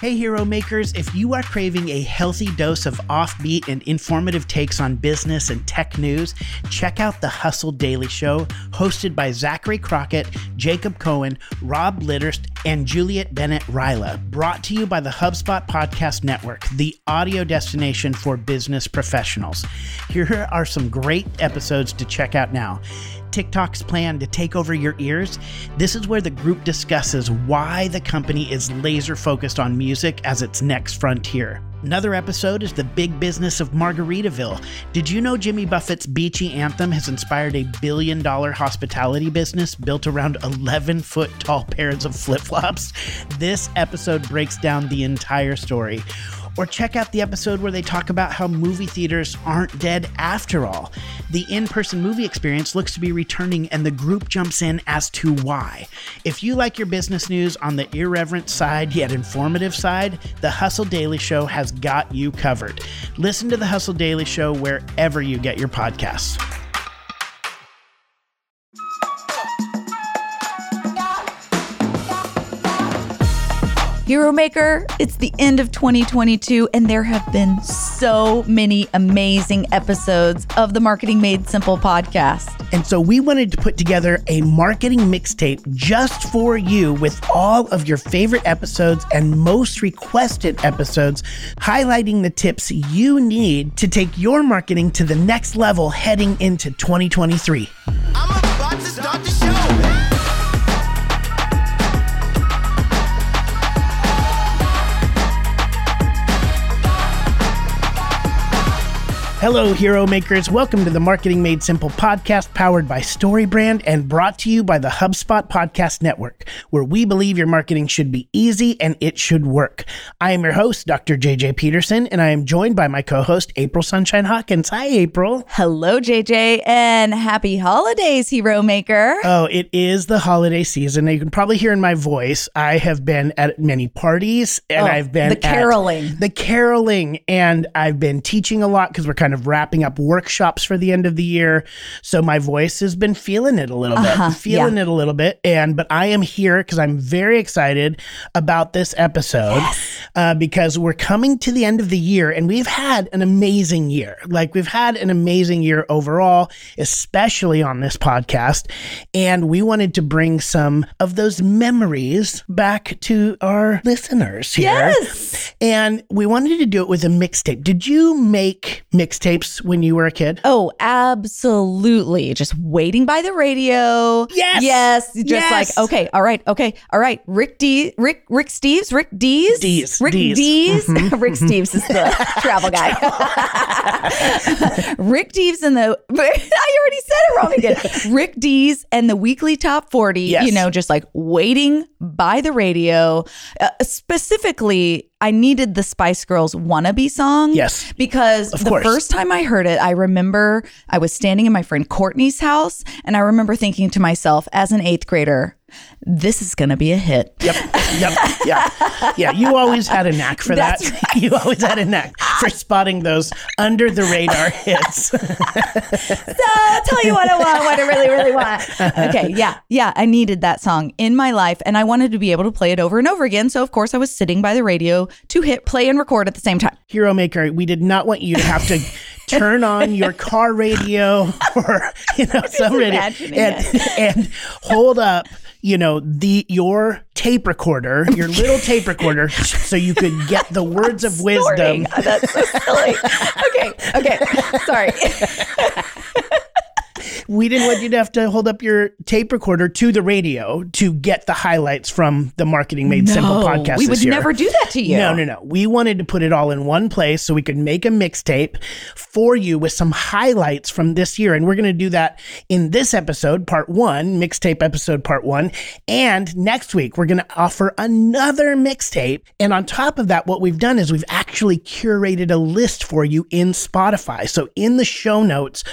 Hey, Hero Makers, if you are craving a healthy dose of offbeat and informative takes on business and tech news, check out The Hustle Daily Show, hosted by Zachary Crockett, Jacob Cohen, Rob Litterst, and Juliet Bennett Rylah. Brought to you by the HubSpot Podcast Network, the audio destination for business professionals. Here are some great episodes to check out now. TikTok's plan to take over your ears, this is where the group discusses why the company is laser focused on music as its next frontier. Another episode is the big business of Margaritaville. Did you know Jimmy Buffett's beachy anthem has inspired a billion dollar hospitality business built around 11 foot tall pairs of flip flops? This episode breaks down the entire story. Or check out the episode where they talk about how movie theaters aren't dead after all. The in person movie experience looks to be returning, and the group jumps in as to why. If you like your business news on the irreverent side yet informative side, the Hustle Daily Show has got you covered. Listen to the Hustle Daily Show wherever you get your podcasts. Hero Maker, it's the end of 2022, and there have been so many amazing episodes of the Marketing Made Simple podcast. And so we wanted to put together a marketing mixtape just for you with all of your favorite episodes and most requested episodes, highlighting the tips you need to take your marketing to the next level heading into 2023. I'm about to start the show. Hello, hero makers. Welcome to the Marketing Made Simple podcast powered by StoryBrand and brought to you by the HubSpot Podcast Network, where we believe your marketing should be easy and it should work. I am your host, Dr. JJ Peterson, and I am joined by my co host, April Sunshine Hawkins. Hi, April. Hello, JJ, and happy holidays, hero maker. Oh, it is the holiday season. You can probably hear in my voice, I have been at many parties and oh, I've been the caroling. The caroling, and I've been teaching a lot because we're kind kind of wrapping up workshops for the end of the year. So my voice has been feeling it a little uh-huh, bit, feeling yeah. it a little bit. And, but I am here because I'm very excited about this episode yes. uh, because we're coming to the end of the year and we've had an amazing year. Like we've had an amazing year overall, especially on this podcast. And we wanted to bring some of those memories back to our listeners here. Yes. And we wanted to do it with a mixtape. Did you make mixtape? Mixtapes when you were a kid? Oh, absolutely. Just waiting by the radio. Yes. Yes. Just yes. like, okay, all right, okay, all right. Rick D Rick Rick Steves, Rick Dees. D's. Rick Dees. D's. Mm-hmm. Rick Steves is the travel guy. Rick Dees and the I already said it wrong again. Rick Dees and the weekly top 40, yes. you know, just like waiting by the radio. Uh, specifically I needed the Spice Girls wannabe song. Yes. Because of the course. first time I heard it, I remember I was standing in my friend Courtney's house and I remember thinking to myself as an eighth grader, this is going to be a hit. Yep. Yep. Yeah. Yeah. You always had a knack for that. Right. You always had a knack for spotting those under the radar hits. so I'll tell you what I want, what I really, really want. Okay. Yeah. Yeah. I needed that song in my life and I wanted to be able to play it over and over again. So, of course, I was sitting by the radio to hit play and record at the same time. Hero Maker, we did not want you to have to turn on your car radio or, you know, some radio and, and hold up you know the your tape recorder your little tape recorder so you could get the words of wisdom. That's so silly. Okay okay. Sorry we didn't want you to have to hold up your tape recorder to the radio to get the highlights from the Marketing Made no, Simple podcast. We would year. never do that to you. No, no, no. We wanted to put it all in one place so we could make a mixtape for you with some highlights from this year. And we're going to do that in this episode, part one, mixtape episode part one. And next week, we're going to offer another mixtape. And on top of that, what we've done is we've actually curated a list for you in Spotify. So in the show notes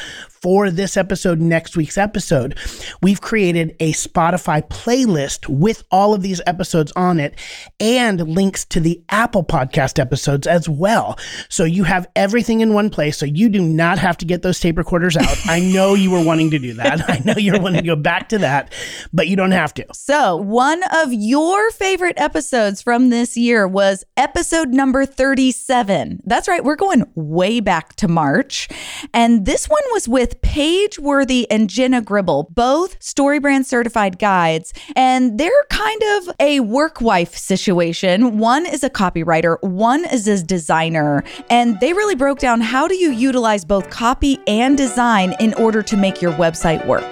for this episode next week's episode, we've created a Spotify playlist with all of these episodes on it and links to the Apple podcast episodes as well. So you have everything in one place. So you do not have to get those tape recorders out. I know you were wanting to do that. I know you're wanting to go back to that, but you don't have to. So, one of your favorite episodes from this year was episode number 37. That's right. We're going way back to March. And this one was with Paige Worthy and Jenna Gribble, both StoryBrand certified guides. And they're kind of a work wife situation. One is a copywriter, one is a designer. And they really broke down how do you utilize both copy and design in order to make your website work.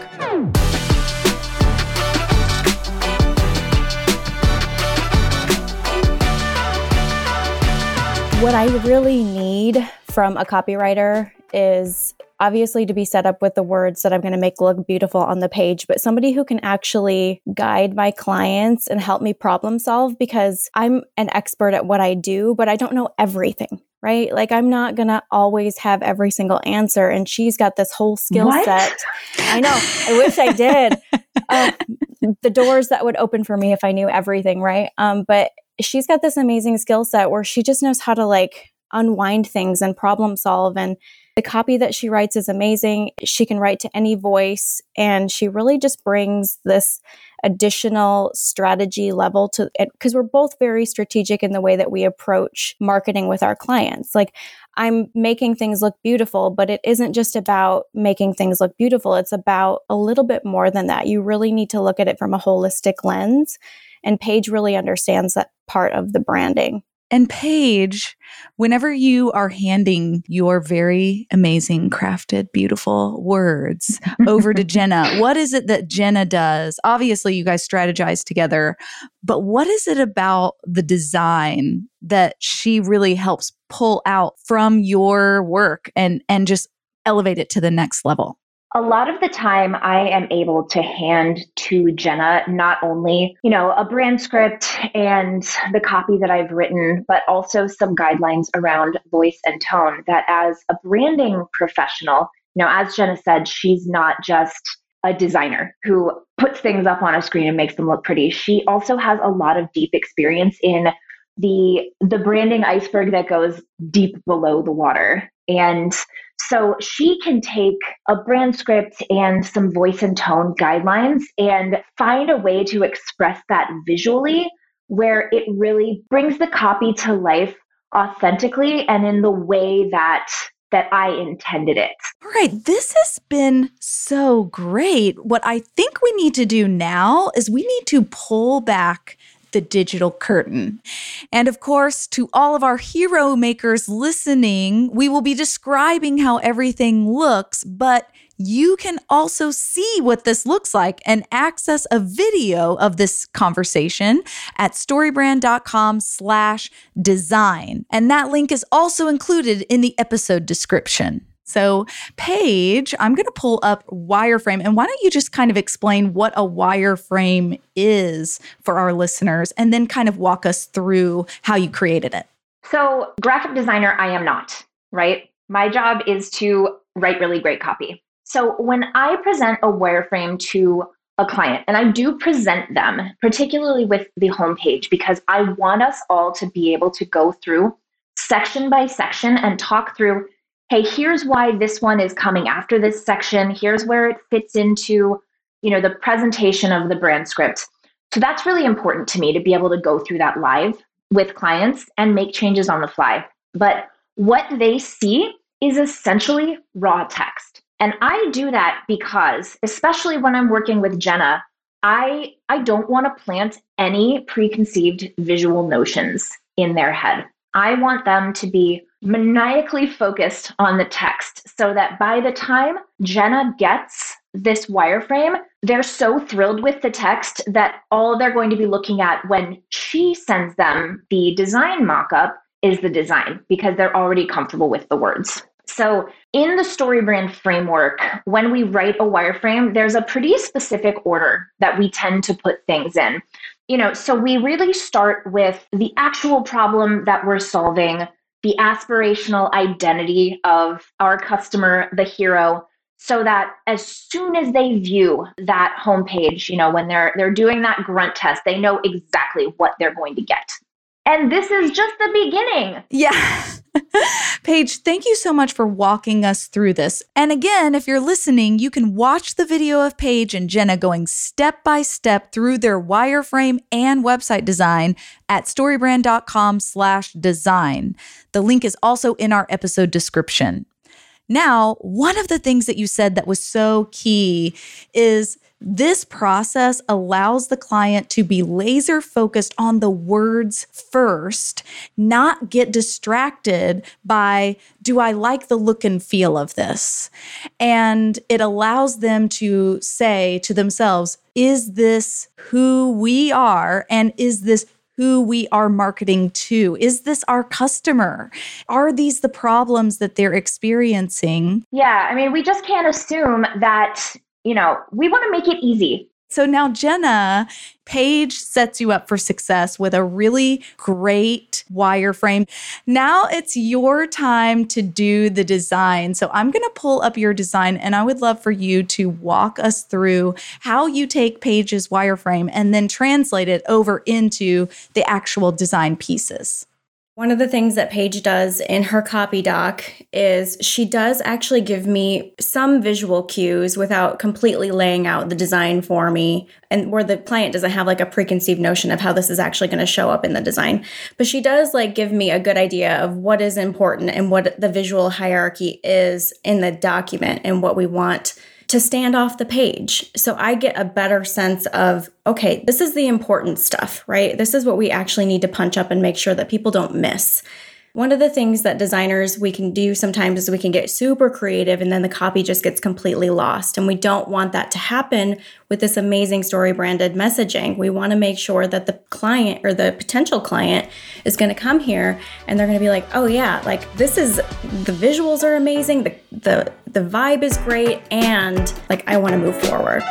What I really need from a copywriter is obviously to be set up with the words that I'm going to make look beautiful on the page, but somebody who can actually guide my clients and help me problem solve because I'm an expert at what I do, but I don't know everything. Right? Like, I'm not going to always have every single answer. And she's got this whole skill set. I know. I wish I did. uh, the doors that would open for me if I knew everything. Right. Um, but she's got this amazing skill set where she just knows how to like unwind things and problem solve and the copy that she writes is amazing. She can write to any voice and she really just brings this additional strategy level to it because we're both very strategic in the way that we approach marketing with our clients. Like I'm making things look beautiful, but it isn't just about making things look beautiful. It's about a little bit more than that. You really need to look at it from a holistic lens and Paige really understands that part of the branding. And Paige, whenever you are handing your very amazing, crafted, beautiful words over to Jenna, what is it that Jenna does? Obviously, you guys strategize together, but what is it about the design that she really helps pull out from your work and and just elevate it to the next level? A lot of the time I am able to hand to Jenna not only, you know, a brand script and the copy that I've written, but also some guidelines around voice and tone that as a branding professional, you know, as Jenna said, she's not just a designer who puts things up on a screen and makes them look pretty. She also has a lot of deep experience in the the branding iceberg that goes deep below the water. And so she can take a brand script and some voice and tone guidelines and find a way to express that visually where it really brings the copy to life authentically and in the way that that I intended it. All right, this has been so great. What I think we need to do now is we need to pull back the digital curtain. And of course, to all of our hero makers listening, we will be describing how everything looks, but you can also see what this looks like and access a video of this conversation at storybrand.com slash design. And that link is also included in the episode description. So, Paige, I'm going to pull up wireframe. And why don't you just kind of explain what a wireframe is for our listeners and then kind of walk us through how you created it? So, graphic designer, I am not, right? My job is to write really great copy. So, when I present a wireframe to a client, and I do present them, particularly with the homepage, because I want us all to be able to go through section by section and talk through hey, here's why this one is coming after this section. Here's where it fits into, you know, the presentation of the brand script. So that's really important to me to be able to go through that live with clients and make changes on the fly. But what they see is essentially raw text. And I do that because especially when I'm working with Jenna, I I don't want to plant any preconceived visual notions in their head. I want them to be maniacally focused on the text so that by the time Jenna gets this wireframe, they're so thrilled with the text that all they're going to be looking at when she sends them the design mockup is the design because they're already comfortable with the words. So, in the StoryBrand framework, when we write a wireframe, there's a pretty specific order that we tend to put things in. You know, so we really start with the actual problem that we're solving the aspirational identity of our customer, the hero. so that as soon as they view that homepage, you know, when they're they're doing that grunt test, they know exactly what they're going to get. And this is just the beginning. Yeah. Paige, thank you so much for walking us through this. And again, if you're listening, you can watch the video of Paige and Jenna going step by step through their wireframe and website design at storybrand.com slash design. The link is also in our episode description. Now, one of the things that you said that was so key is this process allows the client to be laser focused on the words first, not get distracted by, do I like the look and feel of this? And it allows them to say to themselves, is this who we are? And is this who we are marketing to? Is this our customer? Are these the problems that they're experiencing? Yeah, I mean, we just can't assume that, you know, we want to make it easy. So now, Jenna, Paige sets you up for success with a really great wireframe. Now it's your time to do the design. So I'm going to pull up your design and I would love for you to walk us through how you take Paige's wireframe and then translate it over into the actual design pieces. One of the things that Paige does in her copy doc is she does actually give me some visual cues without completely laying out the design for me and where the client doesn't have like a preconceived notion of how this is actually going to show up in the design. But she does like give me a good idea of what is important and what the visual hierarchy is in the document and what we want to stand off the page. So I get a better sense of, okay, this is the important stuff, right? This is what we actually need to punch up and make sure that people don't miss. One of the things that designers we can do sometimes is we can get super creative and then the copy just gets completely lost. And we don't want that to happen with this amazing story branded messaging. We want to make sure that the client or the potential client is going to come here and they're going to be like, "Oh yeah, like this is the visuals are amazing, the the the vibe is great and like I want to move forward."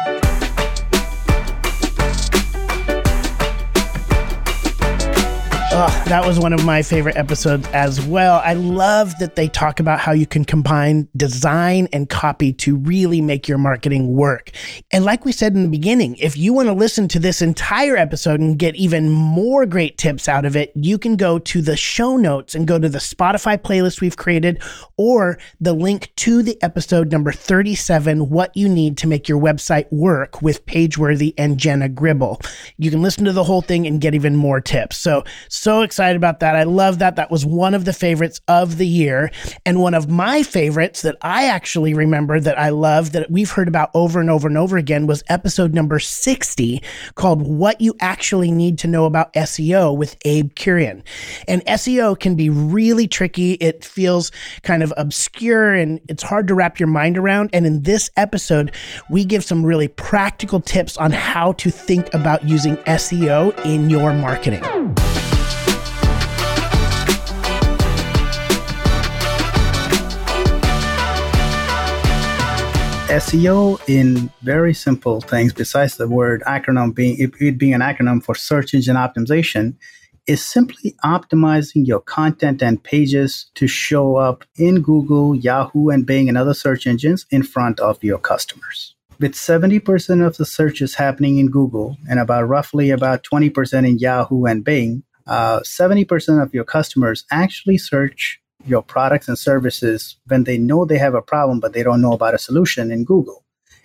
Oh, that was one of my favorite episodes as well. I love that they talk about how you can combine design and copy to really make your marketing work. And like we said in the beginning, if you want to listen to this entire episode and get even more great tips out of it, you can go to the show notes and go to the Spotify playlist we've created or the link to the episode number 37, What You Need to Make Your Website Work with Paige Worthy and Jenna Gribble. You can listen to the whole thing and get even more tips. So, so excited about that. I love that. That was one of the favorites of the year. And one of my favorites that I actually remember that I love that we've heard about over and over and over again was episode number 60 called What You Actually Need to Know About SEO with Abe Kurian. And SEO can be really tricky. It feels kind of obscure and it's hard to wrap your mind around. And in this episode, we give some really practical tips on how to think about using SEO in your marketing. SEO in very simple things, besides the word acronym being it, it being an acronym for search engine optimization, is simply optimizing your content and pages to show up in Google, Yahoo, and Bing and other search engines in front of your customers. With 70% of the searches happening in Google and about roughly about 20% in Yahoo and Bing, uh, 70% of your customers actually search your products and services when they know they have a problem, but they don't know about a solution in Google.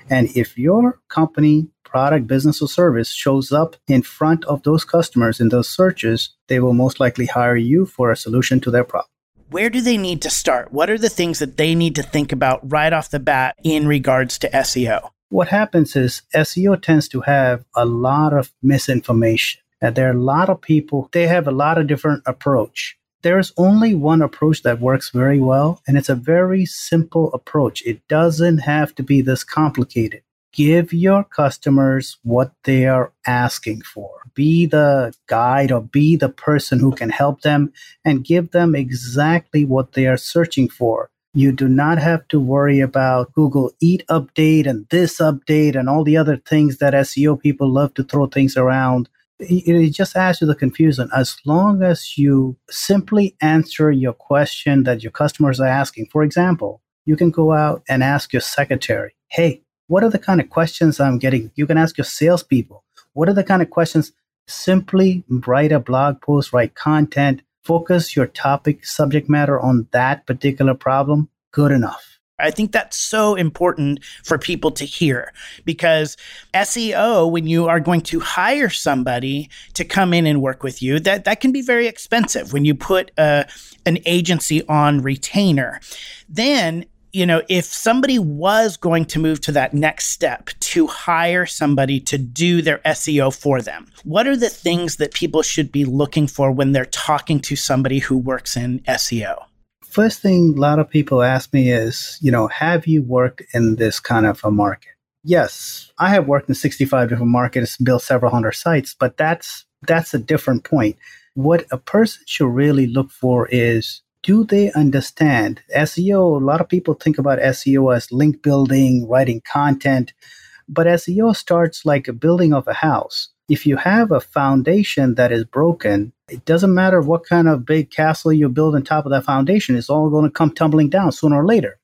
And if your company, product, business, or service shows up in front of those customers in those searches, they will most likely hire you for a solution to their problem. Where do they need to start? What are the things that they need to think about right off the bat in regards to SEO? What happens is SEO tends to have a lot of misinformation. And there are a lot of people, they have a lot of different approach there's only one approach that works very well, and it's a very simple approach. It doesn't have to be this complicated. Give your customers what they are asking for. Be the guide or be the person who can help them and give them exactly what they are searching for. You do not have to worry about Google EAT Update and this update and all the other things that SEO people love to throw things around it just adds to the confusion. As long as you simply answer your question that your customers are asking, for example, You can go out and ask your secretary, hey, what are the kind of questions I'm getting? You can ask your salespeople, what are the kind of questions? Simply write a blog post, write content, focus your topic, subject matter on that particular problem. Good enough. I think that's so important for people to hear because SEO, when you are going to hire somebody to come in and work with you, that, that can be very expensive when you put a, uh, an agency on retainer. Then you know, if somebody was going to move to that next step to hire somebody to do their SEO for them, what are the things that people should be looking for when they're talking to somebody who works in SEO? First thing a lot of people ask me is, you know, have you worked in this kind of a market? Yes, I have worked in 65 different markets, built several hundred sites, but that's that's a different point. What a person should really look for is do they understand SEO? A lot of people think about SEO as link building, writing content, but SEO starts like a building of a house. If you have a foundation that is broken, it doesn't matter what kind of big castle you build on top of that foundation, it's all going to come tumbling down sooner or later.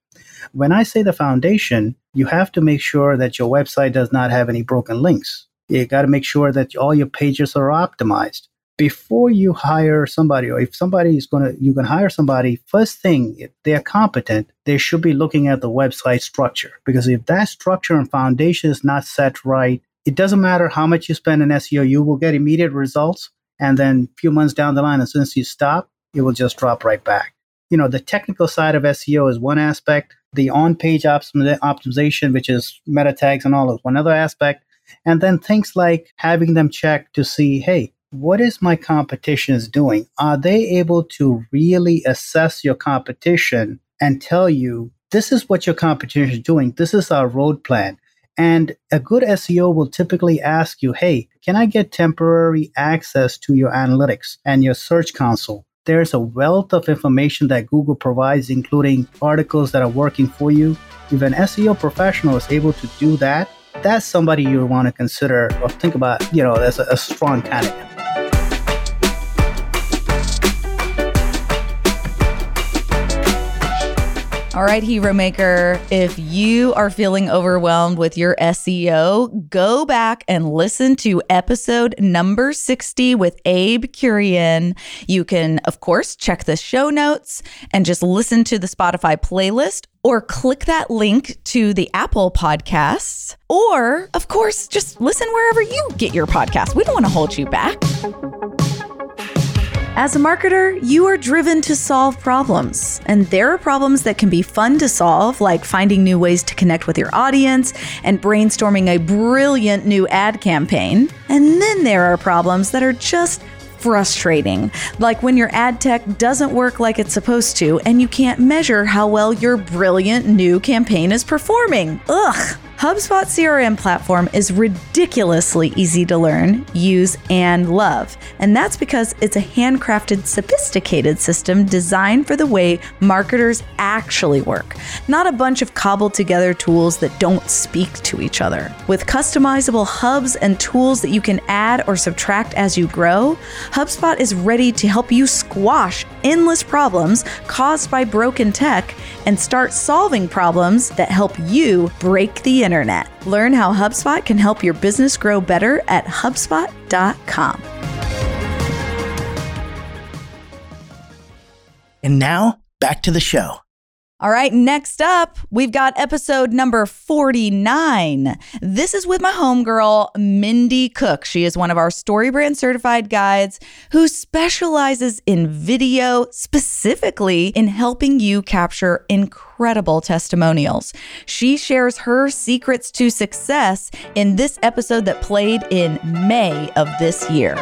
When I say the foundation, you have to make sure that your website does not have any broken links. You got to make sure that all your pages are optimized. Before you hire somebody, or if somebody is going to, you can hire somebody, first thing, if they're competent, they should be looking at the website structure. Because if that structure and foundation is not set right, it doesn't matter how much you spend in SEO, you will get immediate results and then a few months down the line, as soon as you stop, it will just drop right back. You know, the technical side of SEO is one aspect. The on-page optimization, which is meta tags and all, is one other aspect. And then things like having them check to see, hey, what is my competition is doing? Are they able to really assess your competition and tell you this is what your competition is doing? This is our road plan. And a good SEO will typically ask you, hey, can I get temporary access to your analytics and your search console? There's a wealth of information that Google provides, including articles that are working for you. If an SEO professional is able to do that, that's somebody you want to consider or think about, you know, as a, a strong candidate. All right, Hero Maker, if you are feeling overwhelmed with your SEO, go back and listen to episode number 60 with Abe Kurian. You can, of course, check the show notes and just listen to the Spotify playlist or click that link to the Apple podcasts. Or, of course, just listen wherever you get your podcast. We don't want to hold you back. As a marketer, you are driven to solve problems. And there are problems that can be fun to solve, like finding new ways to connect with your audience and brainstorming a brilliant new ad campaign. And then there are problems that are just frustrating, like when your ad tech doesn't work like it's supposed to and you can't measure how well your brilliant new campaign is performing. Ugh. HubSpot CRM platform is ridiculously easy to learn, use, and love. And that's because it's a handcrafted, sophisticated system designed for the way marketers actually work, not a bunch of cobbled together tools that don't speak to each other. With customizable hubs and tools that you can add or subtract as you grow, HubSpot is ready to help you squash endless problems caused by broken tech and start solving problems that help you break the internet. Learn how HubSpot can help your business grow better at HubSpot.com. And now, back to the show. All right, next up, we've got episode number 49. This is with my homegirl, Mindy Cook. She is one of our StoryBrand certified guides who specializes in video, specifically in helping you capture incredible testimonials. She shares her secrets to success in this episode that played in May of this year.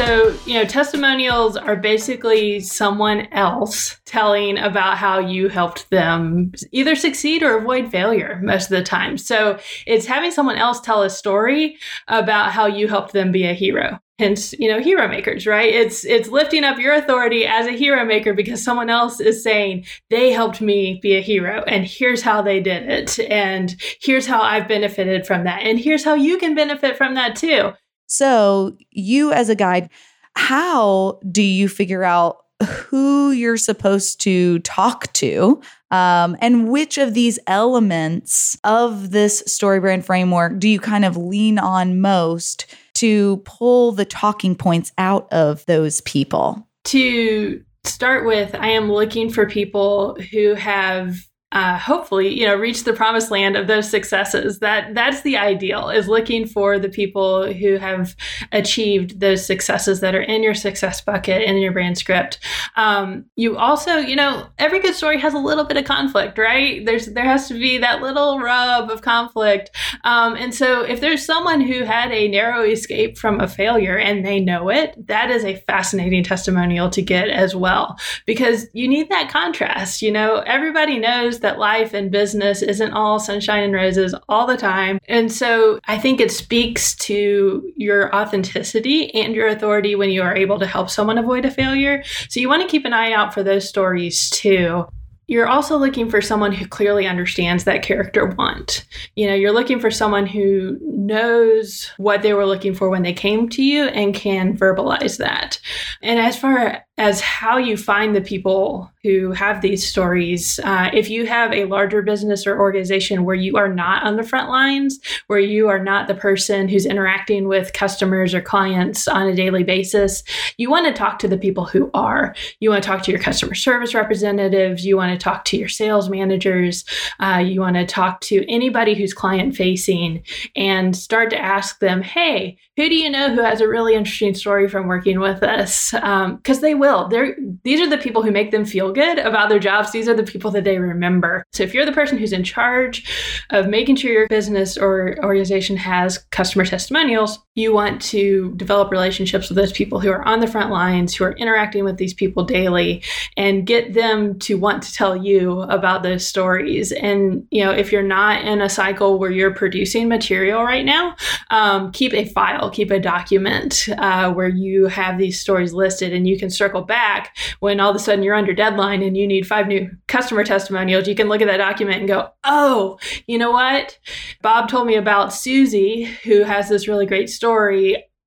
So, you know, testimonials are basically someone else telling about how you helped them either succeed or avoid failure most of the time. So, it's having someone else tell a story about how you helped them be a hero. Hence, you know, hero makers, right? It's it's lifting up your authority as a hero maker because someone else is saying they helped me be a hero and here's how they did it and here's how I've benefited from that and here's how you can benefit from that too. So, you as a guide, how do you figure out who you're supposed to talk to um, and which of these elements of this story brand framework do you kind of lean on most to pull the talking points out of those people? To start with, I am looking for people who have uh, hopefully you know reach the promised land of those successes. That that's the ideal is looking for the people who have achieved those successes that are in your success bucket in your brand script. Um, you also you know every good story has a little bit of conflict right? There's there has to be that little rub of conflict. Um, and so if there's someone who had a narrow escape from a failure and they know it that is a fascinating testimonial to get as well because you need that contrast you know? Everybody knows that life and business isn't all sunshine and roses all the time. And so I think it speaks to your authenticity and your authority when you are able to help someone avoid a failure. So you want to keep an eye out for those stories too you're also looking for someone who clearly understands that character want. You know, you're looking for someone who knows what they were looking for when they came to you and can verbalize that. And as far as how you find the people who have these stories. Uh, if you have a larger business or organization where you are not on the front lines, where you are not the person who's interacting with customers or clients on a daily basis, you want to talk to the people who are. You want to talk to your customer service representatives. You want to talk to your sales managers. Uh, you want to talk to anybody who's client facing and start to ask them, hey, who do you know who has a really interesting story from working with us? Because um, they will. They're these are the people who make them feel good about their jobs. These are the people that they remember. So if you're the person who's in charge of making sure your business or organization has customer testimonials, you want to develop relationships with those people who are on the front lines, who are interacting with these people daily, and get them to want to tell you about those stories. And you know, if you're not in a cycle where you're producing material right now, um, keep a file keep a document uh, where you have these stories listed and you can circle back when all of a sudden you're under deadline and you need five new customer testimonials. You can look at that document and go, oh, you know what? Bob told me about Susie, who has this really great story.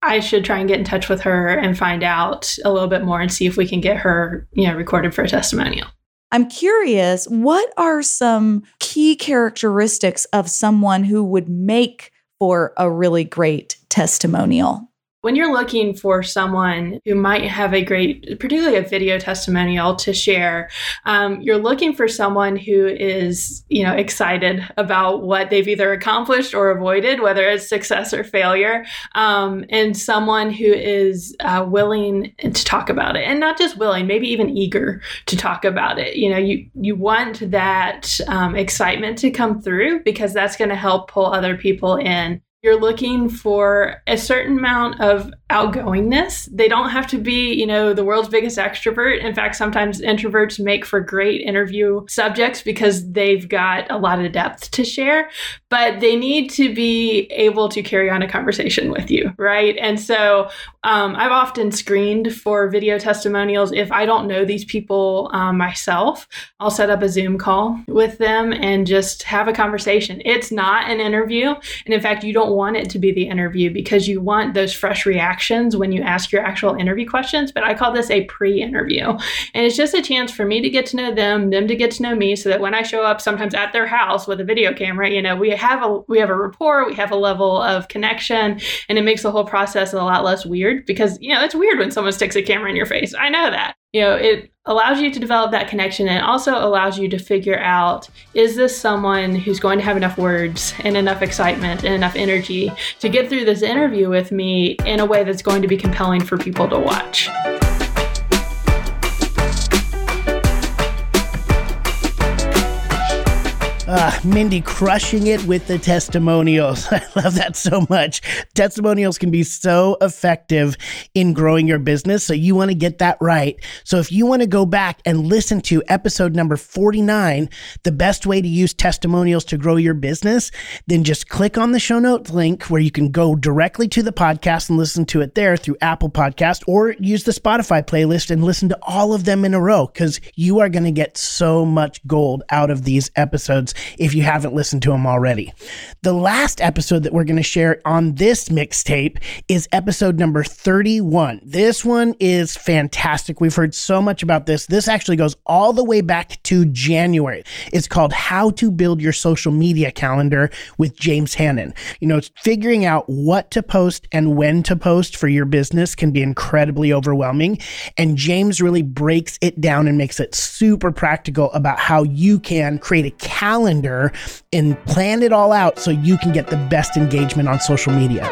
I should try and get in touch with her and find out a little bit more and see if we can get her, you know, recorded for a testimonial. I'm curious, what are some key characteristics of someone who would make for a really great testimonial. When you're looking for someone who might have a great, particularly a video testimonial to share, um, you're looking for someone who is, you know, excited about what they've either accomplished or avoided, whether it's success or failure, um, and someone who is uh, willing to talk about it, and not just willing, maybe even eager to talk about it. You know, you you want that um, excitement to come through because that's going to help pull other people in you're looking for a certain amount of outgoingness. They don't have to be, you know, the world's biggest extrovert. In fact, sometimes introverts make for great interview subjects because they've got a lot of depth to share, but they need to be able to carry on a conversation with you, right? And so um, I've often screened for video testimonials. If I don't know these people um, myself, I'll set up a Zoom call with them and just have a conversation. It's not an interview. And in fact, you don't want it to be the interview because you want those fresh reactions when you ask your actual interview questions. But I call this a pre interview. And it's just a chance for me to get to know them, them to get to know me, so that when I show up sometimes at their house with a video camera, you know, we have a we have a rapport, we have a level of connection, and it makes the whole process a lot less weird because, you know, it's weird when someone sticks a camera in your face. I know that. You know, it allows you to develop that connection and also allows you to figure out is this someone who's going to have enough words and enough excitement and enough energy to get through this interview with me in a way that's going to be compelling for people to watch. Uh, Mindy crushing it with the testimonials. I love that so much. Testimonials can be so effective in growing your business. So you want to get that right. So if you want to go back and listen to episode number 49, the best way to use testimonials to grow your business, then just click on the show notes link where you can go directly to the podcast and listen to it there through Apple Podcast or use the Spotify playlist and listen to all of them in a row because you are going to get so much gold out of these episodes if you haven't listened to them already. The last episode that we're going to share on this mixtape is episode number 31. This one is fantastic. We've heard so much about this. This actually goes all the way back to January. It's called How to Build Your Social Media Calendar with James Hannon. You know, figuring out what to post and when to post for your business can be incredibly overwhelming. And James really breaks it down and makes it super practical about how you can create a calendar and plan it all out so you can get the best engagement on social media.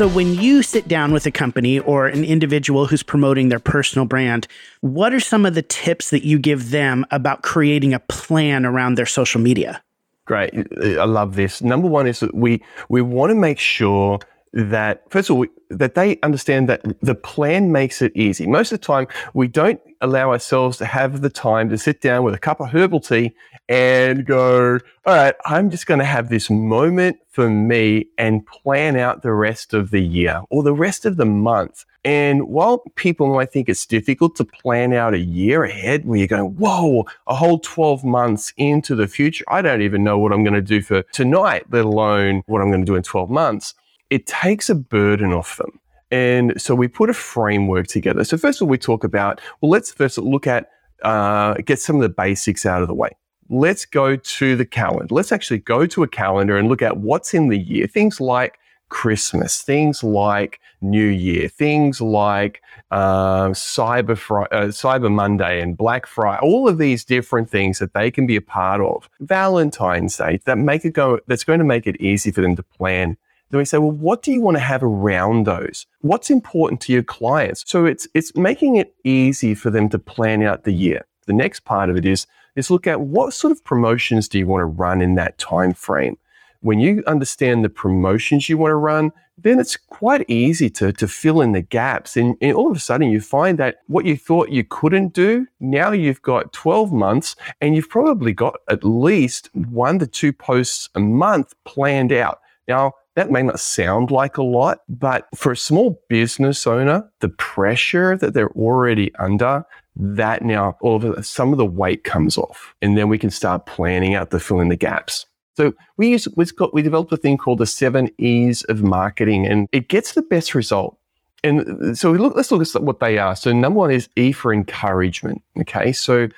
So, when you sit down with a company or an individual who's promoting their personal brand, what are some of the tips that you give them about creating a plan around their social media? Great. I love this. Number one is that we, we want to make sure that first of all that they understand that the plan makes it easy. Most of the time we don't allow ourselves to have the time to sit down with a cup of herbal tea and go all right i'm just going to have this moment for me and plan out the rest of the year or the rest of the month. And while people might think it's difficult to plan out a year ahead where you're going, whoa, a whole 12 months into the future, I don't even know what I'm going to do for tonight, let alone what I'm going to do in 12 months it takes a burden off them. And so we put a framework together. So first of all, we talk about, well, let's first look at, uh, get some of the basics out of the way. Let's go to the calendar. Let's actually go to a calendar and look at what's in the year. Things like Christmas, things like New Year, things like uh, Cyber Friday, uh, Cyber Monday and Black Friday, all of these different things that they can be a part of. Valentine's Day that make it go. That's going to make it easy for them to plan then we say, well, what do you want to have around those? What's important to your clients? So it's it's making it easy for them to plan out the year. The next part of it is is look at what sort of promotions do you want to run in that time frame. When you understand the promotions you want to run, then it's quite easy to, to fill in the gaps. And, and, all of a sudden, you find that what you thought you couldn't do, now you've got 12 months and you've probably got at least one to two posts a month planned out. Now, that may not sound like a lot, but for a small business owner, the pressure that they're already under, that now all of a, some of the weight comes off, and then we can start planning out the fill in the gaps. So we use we've got, we developed a thing called the seven E's of marketing, and it gets the best result. And so we look, let's look at what they are. So number one is E for encouragement. Okay, so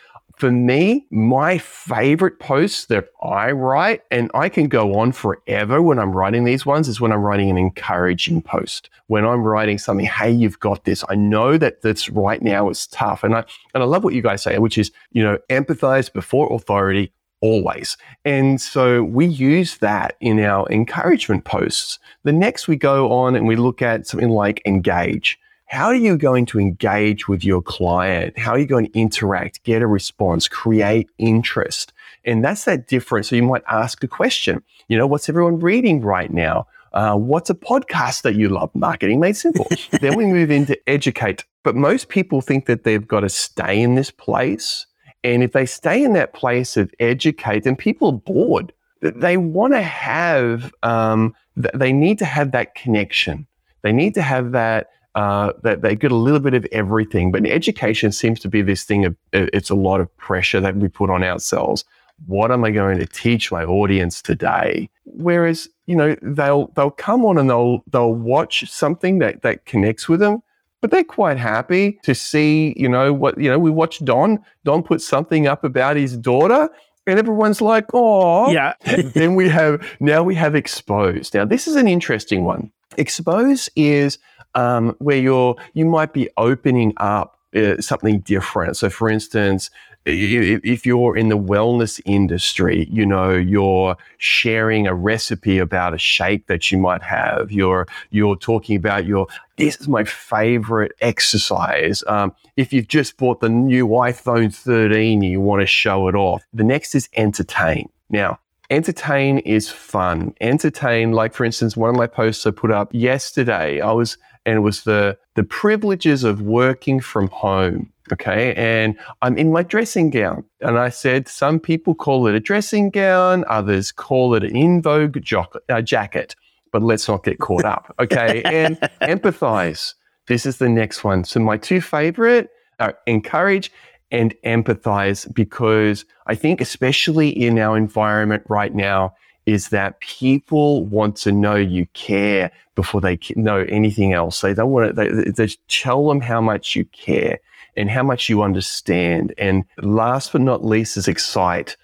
for me, my favorite posts that I write, and I can go on forever when I'm writing these ones, is when I'm writing an encouraging post. When I'm writing something, hey, you've got this. I know that this right now is tough. And I and I love what you guys say, which is, you know, empathize before authority always. And so we use that in our encouragement posts. The next we go on and we look at something like engage how are you going to engage with your client? How are you going to interact, get a response, create interest? And that's that difference. So you might ask a question, you know, what's everyone reading right now? Uh, what's a podcast that you love? Marketing made simple. then we move into educate. But most people think that they've got to stay in this place. And if they stay in that place of educate, then people are bored. They want to have, um, they need to have that connection. They need to have that uh, that they get a little bit of everything. But education seems to be this thing of it's a lot of pressure that we put on ourselves. What am I going to teach my audience today? Whereas, you know, they'll they'll come on and they'll they'll watch something that that connects with them, but they're quite happy to see, you know, what you know, we watched Don. Don put something up about his daughter and everyone's like, oh, yeah. then we have now we have exposed. Now this is an interesting one. Expose is um, where you're you might be opening up uh, something different. So, for instance, if you're in the wellness industry, you know, you're sharing a recipe about a shake that you might have. You're you're talking about your this is my favorite exercise. Um, if you've just bought the new iPhone 13, you want to show it off. The next is entertain. Now, entertain is fun. Entertain, like for instance, one of my posts I put up yesterday, I was and it was the the privileges of working from home. Okay, and I'm in my dressing gown, and I said some people call it a dressing gown, others call it an in vogue uh, jacket, but let's not get caught up. Okay, and empathize. This is the next one. So my two favorite are encourage and empathize because I think, especially in our environment right now, is that people want to know you care before they know anything else. They don't want to, they, they tell them how much you care and how much you understand. And last but not least is excite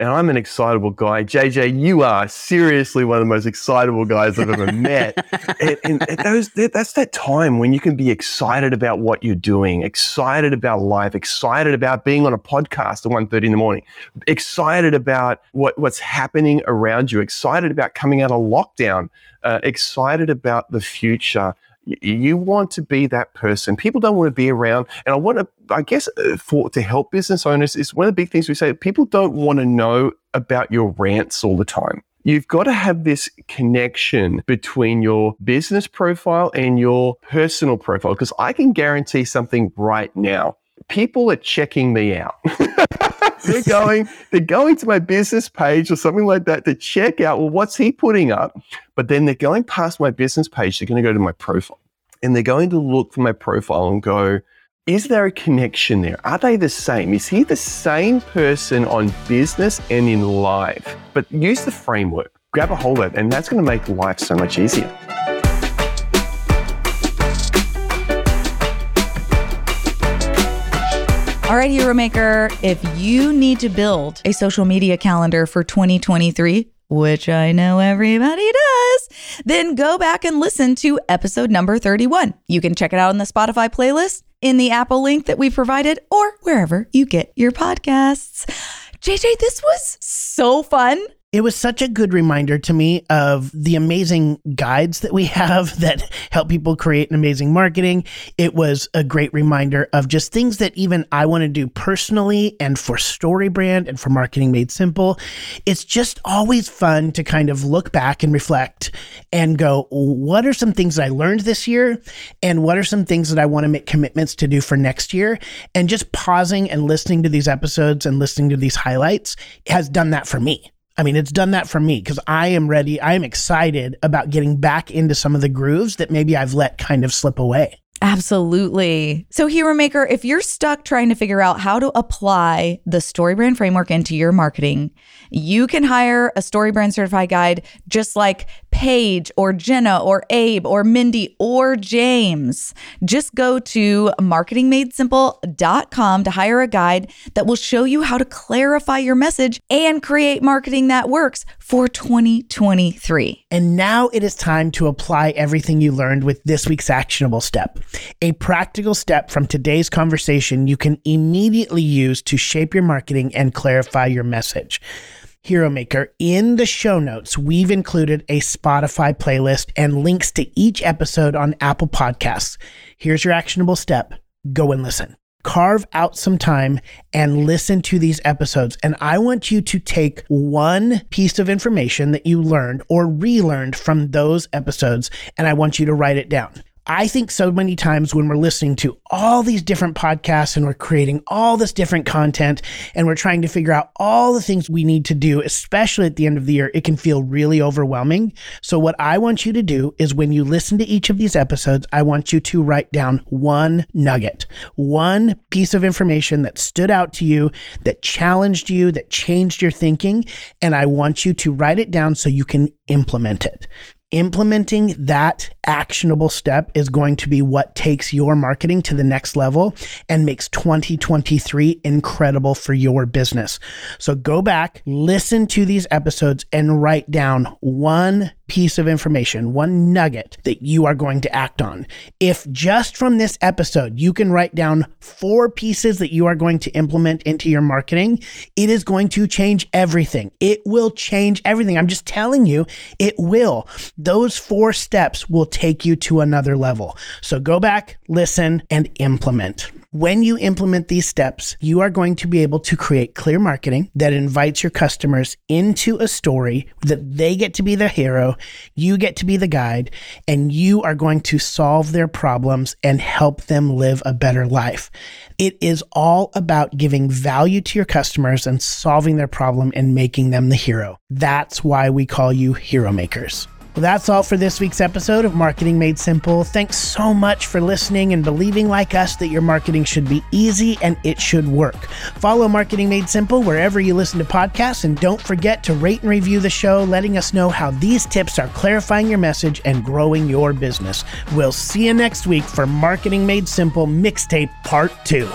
and I'm an excitable guy. JJ, you are seriously one of the most excitable guys I've ever met. and, and, and those, that's that time when you can be excited about what you're doing, excited about life, excited about being on a podcast at 1.30 in the morning, excited about what, what's happening around you, excited about coming out of lockdown, uh, excited about the future you want to be that person. People don't want to be around. And I want to, I guess, uh, for to help business owners is one of the big things we say. People don't want to know about your rants all the time. You've got to have this connection between your business profile and your personal profile because I can guarantee something right now. People are checking me out. they're going, they're going to my business page or something like that to check out, well, what's he putting up? But then they're going past my business page. They're going to go to my profile and they're going to look for my profile and go, is there a connection there? Are they the same? Is he the same person on business and in life? But use the framework, grab a hold of it, and that's going to make life so much easier. All right, Hero Maker, if you need to build a social media calendar for 2023, which I know everybody does, then go back and listen to episode number 31. You can check it out on the Spotify playlist, in the Apple link that we provided, or wherever you get your podcasts. JJ, this was so fun. It was such a good reminder to me of the amazing guides that we have that help people create an amazing marketing. It was a great reminder of just things that even I want to do personally and for StoryBrand and for Marketing Made Simple. It's just always fun to kind of look back and reflect and go, what are some things that I learned this year? And what are some things that I want to make commitments to do for next year? And just pausing and listening to these episodes and listening to these highlights has done that for me. I mean, it's done that for me because I am ready. I am excited about getting back into some of the grooves that maybe I've let kind of slip away. Absolutely. So, Hero Maker, if you're stuck trying to figure out how to apply the StoryBrand framework into your marketing, you can hire a StoryBrand certified guide just like Paige or Jenna or Abe or Mindy or James. Just go to marketingmadesimple.com to hire a guide that will show you how to clarify your message and create marketing that works for 2023. And now it is time to apply everything you learned with this week's actionable step. A practical step from today's conversation you can immediately use to shape your marketing and clarify your message. Hero Maker, in the show notes, we've included a Spotify playlist and links to each episode on Apple Podcasts. Here's your actionable step go and listen. Carve out some time and listen to these episodes. And I want you to take one piece of information that you learned or relearned from those episodes, and I want you to write it down. I think so many times when we're listening to all these different podcasts and we're creating all this different content and we're trying to figure out all the things we need to do, especially at the end of the year, it can feel really overwhelming. So, what I want you to do is when you listen to each of these episodes, I want you to write down one nugget, one piece of information that stood out to you, that challenged you, that changed your thinking. And I want you to write it down so you can implement it implementing that actionable step is going to be what takes your marketing to the next level and makes 2023 incredible for your business. So go back, listen to these episodes, and write down one piece of information, one nugget that you are going to act on. If just from this episode you can write down four pieces that you are going to implement into your marketing, it is going to change everything. It will change everything. I'm just telling you, it will. Those four steps will take you to another level. So go back, listen, and implement. When you implement these steps, you are going to be able to create clear marketing that invites your customers into a story that they get to be the hero, you get to be the guide, and you are going to solve their problems and help them live a better life. It is all about giving value to your customers and solving their problem and making them the hero. That's why we call you hero makers. Well, that's all for this week's episode of Marketing Made Simple. Thanks so much for listening and believing, like us, that your marketing should be easy and it should work. Follow Marketing Made Simple wherever you listen to podcasts, and don't forget to rate and review the show, letting us know how these tips are clarifying your message and growing your business. We'll see you next week for Marketing Made Simple Mixtape Part 2.